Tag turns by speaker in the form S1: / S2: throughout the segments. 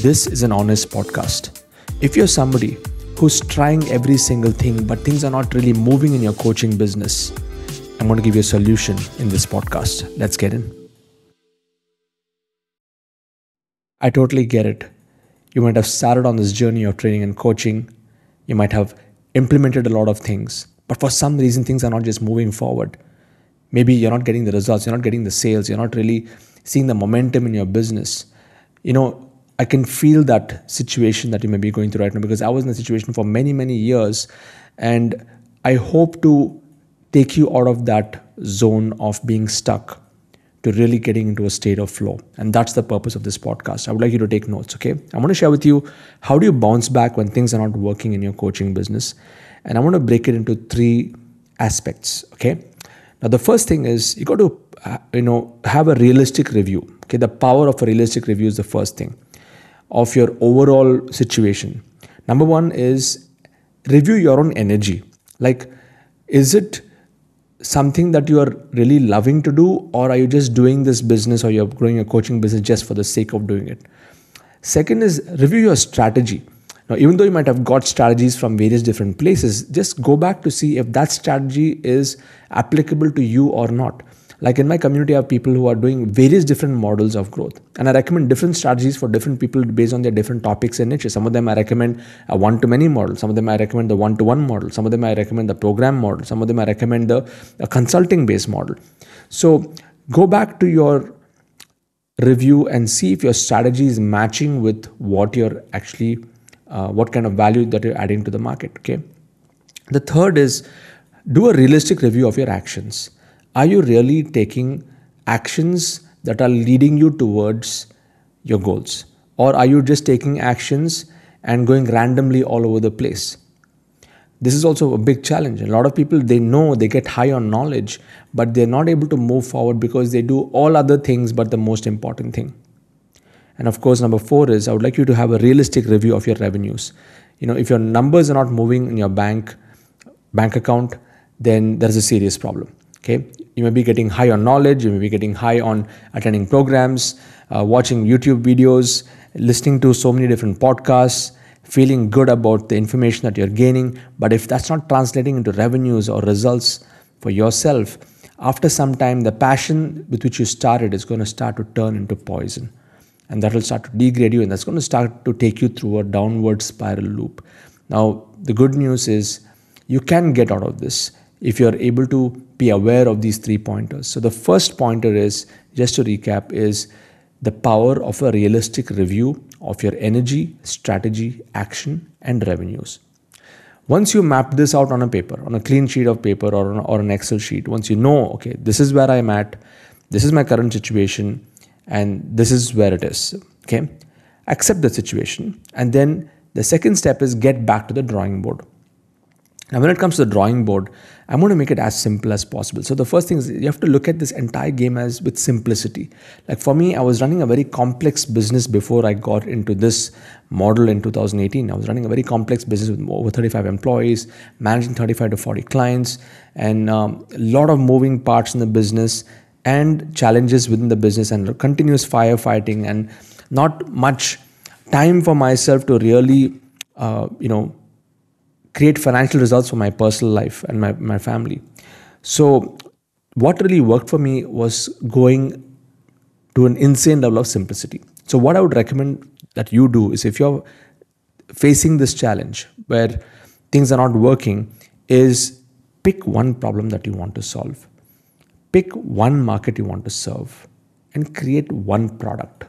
S1: This is an honest podcast. If you're somebody who's trying every single thing, but things are not really moving in your coaching business, I'm going to give you a solution in this podcast. Let's get in. I totally get it. You might have started on this journey of training and coaching. You might have implemented a lot of things, but for some reason, things are not just moving forward. Maybe you're not getting the results, you're not getting the sales, you're not really seeing the momentum in your business. You know, I can feel that situation that you may be going through right now because I was in a situation for many, many years. And I hope to take you out of that zone of being stuck to really getting into a state of flow. And that's the purpose of this podcast. I would like you to take notes, okay? I want to share with you how do you bounce back when things are not working in your coaching business. And I want to break it into three aspects, okay? Now, the first thing is you got to, uh, you know, have a realistic review. Okay, the power of a realistic review is the first thing of your overall situation. Number one is review your own energy. Like, is it something that you are really loving to do, or are you just doing this business or you're growing a coaching business just for the sake of doing it? Second is review your strategy. Now, even though you might have got strategies from various different places, just go back to see if that strategy is applicable to you or not. Like in my community, I have people who are doing various different models of growth. And I recommend different strategies for different people based on their different topics and niches. Some of them I recommend a one to many model. Some of them I recommend the one to one model. Some of them I recommend the program model. Some of them I recommend the consulting based model. So go back to your review and see if your strategy is matching with what you're actually, uh, what kind of value that you're adding to the market. Okay. The third is do a realistic review of your actions are you really taking actions that are leading you towards your goals? Or are you just taking actions and going randomly all over the place? This is also a big challenge. A lot of people they know they get high on knowledge, but they're not able to move forward because they do all other things but the most important thing. And of course, number four is I would like you to have a realistic review of your revenues. You know, if your numbers are not moving in your bank bank account, then there's a serious problem. Okay, you may be getting high on knowledge, you may be getting high on attending programs, uh, watching YouTube videos, listening to so many different podcasts, feeling good about the information that you're gaining. But if that's not translating into revenues or results for yourself, after some time, the passion with which you started is going to start to turn into poison. And that will start to degrade you, and that's going to start to take you through a downward spiral loop. Now, the good news is you can get out of this if you're able to be aware of these three pointers. So the first pointer is just to recap is the power of a realistic review of your energy, strategy, action and revenues. Once you map this out on a paper, on a clean sheet of paper or, on, or an Excel sheet, once you know, okay, this is where I'm at, this is my current situation, and this is where it is, okay, accept the situation. And then the second step is get back to the drawing board. Now, when it comes to the drawing board, I'm going to make it as simple as possible. So the first thing is you have to look at this entire game as with simplicity. Like for me, I was running a very complex business before I got into this model in 2018. I was running a very complex business with over 35 employees, managing 35 to 40 clients, and um, a lot of moving parts in the business and challenges within the business and continuous firefighting and not much time for myself to really, uh, you know, create financial results for my personal life and my, my family. So, what really worked for me was going to an insane level of simplicity. So, what I would recommend that you do is if you're facing this challenge where things are not working, is pick one problem that you want to solve, pick one market you want to serve, and create one product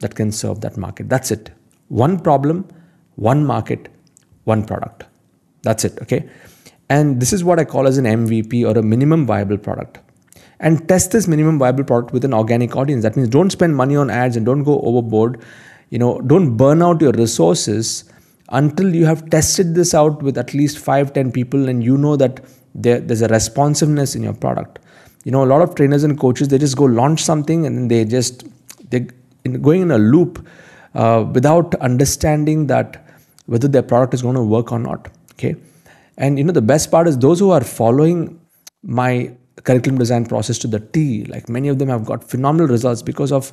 S1: that can serve that market. That's it. One problem, one market, one product. That's it, okay? And this is what I call as an MVP or a minimum viable product. And test this minimum viable product with an organic audience. That means don't spend money on ads and don't go overboard. You know, don't burn out your resources until you have tested this out with at least five, ten people and you know that there, there's a responsiveness in your product. You know, a lot of trainers and coaches, they just go launch something and they just, they're going in a loop uh, without understanding that whether their product is going to work or not okay and you know the best part is those who are following my curriculum design process to the T like many of them have got phenomenal results because of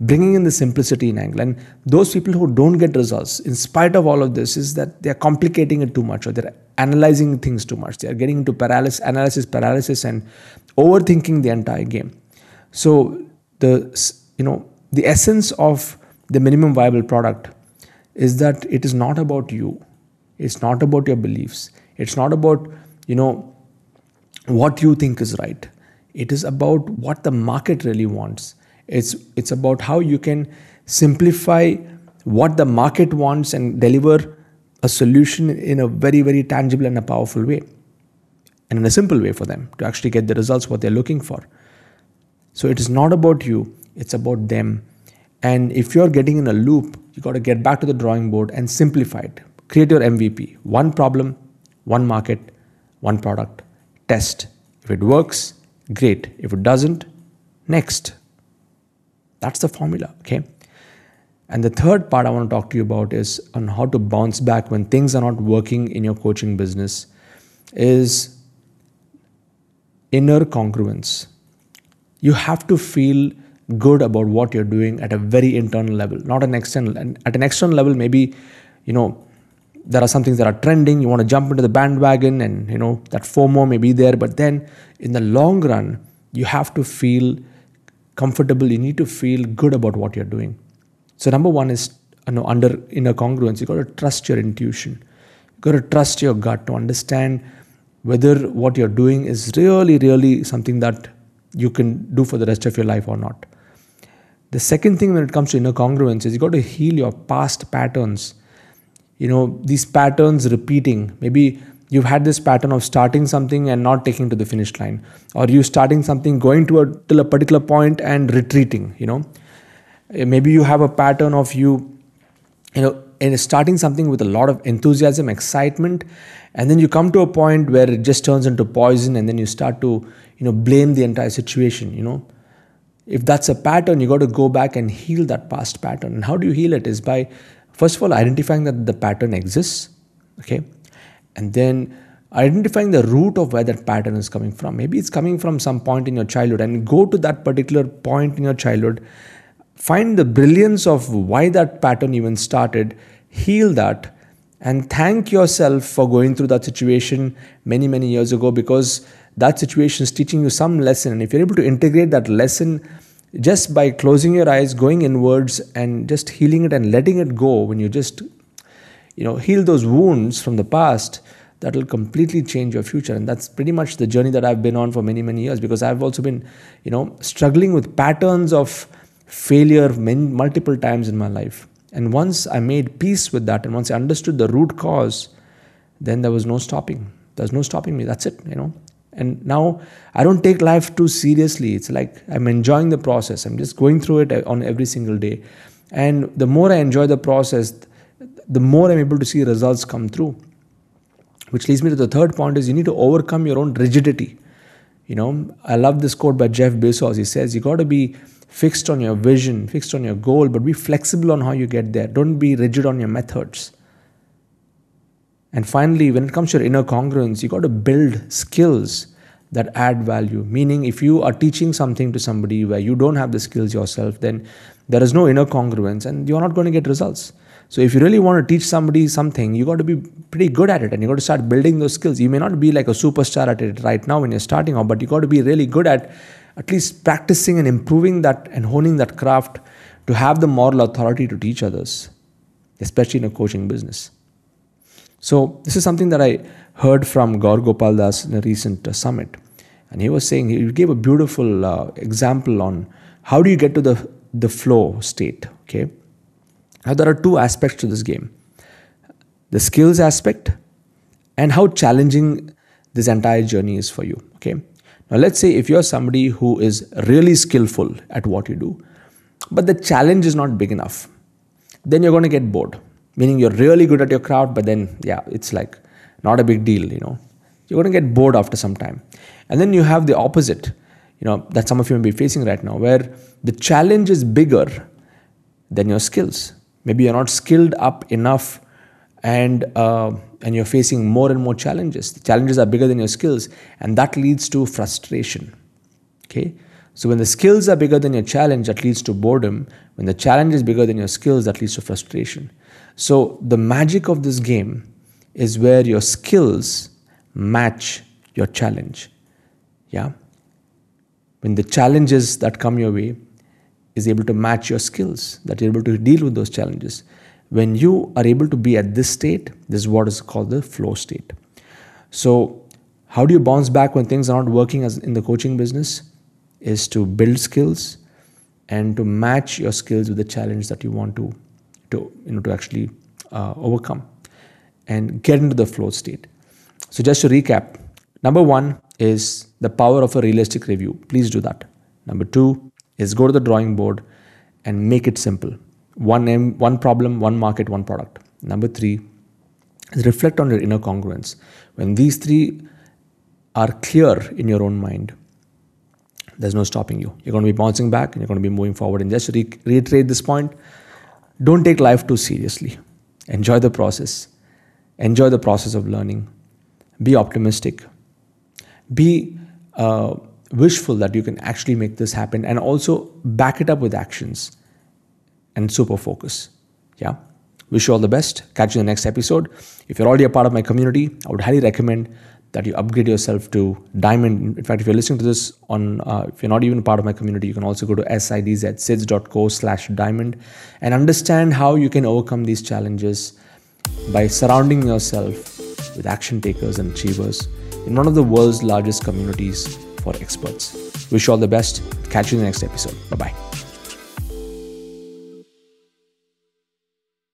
S1: bringing in the simplicity in angle. And those people who don't get results, in spite of all of this, is that they're complicating it too much or they're analyzing things too much. They're getting into paralysis, analysis paralysis, and overthinking the entire game. So the you know the essence of the minimum viable product is that it is not about you. It's not about your beliefs. It's not about you know what you think is right. It is about what the market really wants it's, it's about how you can simplify what the market wants and deliver a solution in a very, very tangible and a powerful way. And in a simple way for them to actually get the results what they're looking for. So it is not about you, it's about them. And if you're getting in a loop, you got to get back to the drawing board and simplify it. Create your MVP. One problem, one market, one product. Test. If it works, great. If it doesn't, next. That's the formula, okay? And the third part I want to talk to you about is on how to bounce back when things are not working in your coaching business is inner congruence. You have to feel good about what you're doing at a very internal level, not an external. And at an external level, maybe, you know, there are some things that are trending, you want to jump into the bandwagon and, you know, that FOMO may be there. But then in the long run, you have to feel comfortable, you need to feel good about what you're doing. So number one is you know, under inner congruence, you got to trust your intuition. You got to trust your gut to understand whether what you're doing is really, really something that you can do for the rest of your life or not. The second thing when it comes to inner congruence is you got to heal your past patterns. You know, these patterns repeating. Maybe you've had this pattern of starting something and not taking to the finish line or you starting something going to a till a particular point and retreating you know eh, maybe you have a pattern of you you know in starting something with a lot of enthusiasm excitement and then you come to a point where it just turns into poison and then you start to you know blame the entire situation you know if that's a pattern you got to go back and heal that past pattern and how do you heal it is by first of all identifying that the pattern exists okay and then identifying the root of where that pattern is coming from. Maybe it's coming from some point in your childhood, and go to that particular point in your childhood, find the brilliance of why that pattern even started, heal that, and thank yourself for going through that situation many, many years ago because that situation is teaching you some lesson. And if you're able to integrate that lesson just by closing your eyes, going inwards, and just healing it and letting it go, when you just you know heal those wounds from the past that will completely change your future. And that's pretty much the journey that i've been on for many many years because i've also been you know struggling with patterns of failure many, multiple times in my life. And once i made peace with that and once i understood the root cause then there was no stopping. There's no stopping me. That's it you know and now i don't take life too seriously it's like i'm enjoying the process i'm just going through it uh, on every single day and the more i enjoy the process the more I'm able to see results come through. Which leads me to the third point is you need to overcome your own rigidity. You know, I love this quote by Jeff Bezos. He says, You got to be fixed on your vision, fixed on your goal, but be flexible on how you get there. Don't be rigid on your methods. And finally, when it comes to your inner congruence, you got to build skills that add value. Meaning, if you are teaching something to somebody where you don't have the skills yourself, then there is no inner congruence and you're not going to get results. So if you really want to teach somebody something, you got to be pretty good at it and you got to start building those skills. You may not be like a superstar at it right now when you're starting out, but you got to be really good at at least practicing and improving that and honing that craft to have the moral authority to teach others, especially in a coaching business. So this is something that I heard from Gaur Gopal Das in a recent uh, summit. And he was saying, he gave a beautiful uh, example on how do you get to the, the flow state, okay? Now, there are two aspects to this game the skills aspect and how challenging this entire journey is for you. Okay. Now, let's say if you're somebody who is really skillful at what you do, but the challenge is not big enough, then you're going to get bored. Meaning you're really good at your craft, but then, yeah, it's like not a big deal, you know. You're going to get bored after some time. And then you have the opposite, you know, that some of you may be facing right now, where the challenge is bigger than your skills maybe you're not skilled up enough and uh, and you're facing more and more challenges the challenges are bigger than your skills and that leads to frustration okay So when the skills are bigger than your challenge, that leads to boredom. When the challenge is bigger than your skills, that leads to frustration. So the magic of this game is where your skills match your challenge. Yeah. When the challenges that come your way is able to match your skills, that you're able to deal with those challenges. When you are able to be at this state, this is what is called the flow state. So, how do you bounce back when things are not working as in the coaching business? Is to build skills and to match your skills with the challenge that you want to, to you know, to actually uh, overcome and get into the flow state. So, just to recap, number one is the power of a realistic review. Please do that. Number two is go to the drawing board and make it simple. One name, one problem, one market, one product. Number three is reflect on your inner congruence. When these three are clear in your own mind, there's no stopping you. You're going to be bouncing back and you're going to be moving forward. And just to re- reiterate this point, don't take life too seriously. Enjoy the process. Enjoy the process of learning. Be optimistic. Be uh, wishful that you can actually make this happen and also back it up with actions and super focus. Yeah. Wish you all the best. Catch you in the next episode. If you're already a part of my community, I would highly recommend that you upgrade yourself to diamond. In fact, if you're listening to this on, uh, if you're not even part of my community, you can also go to sidz, at sidz.co slash diamond and understand how you can overcome these challenges by surrounding yourself with action takers and achievers in one of the world's largest communities for experts. Wish you all the best. Catch you in the next episode. Bye bye.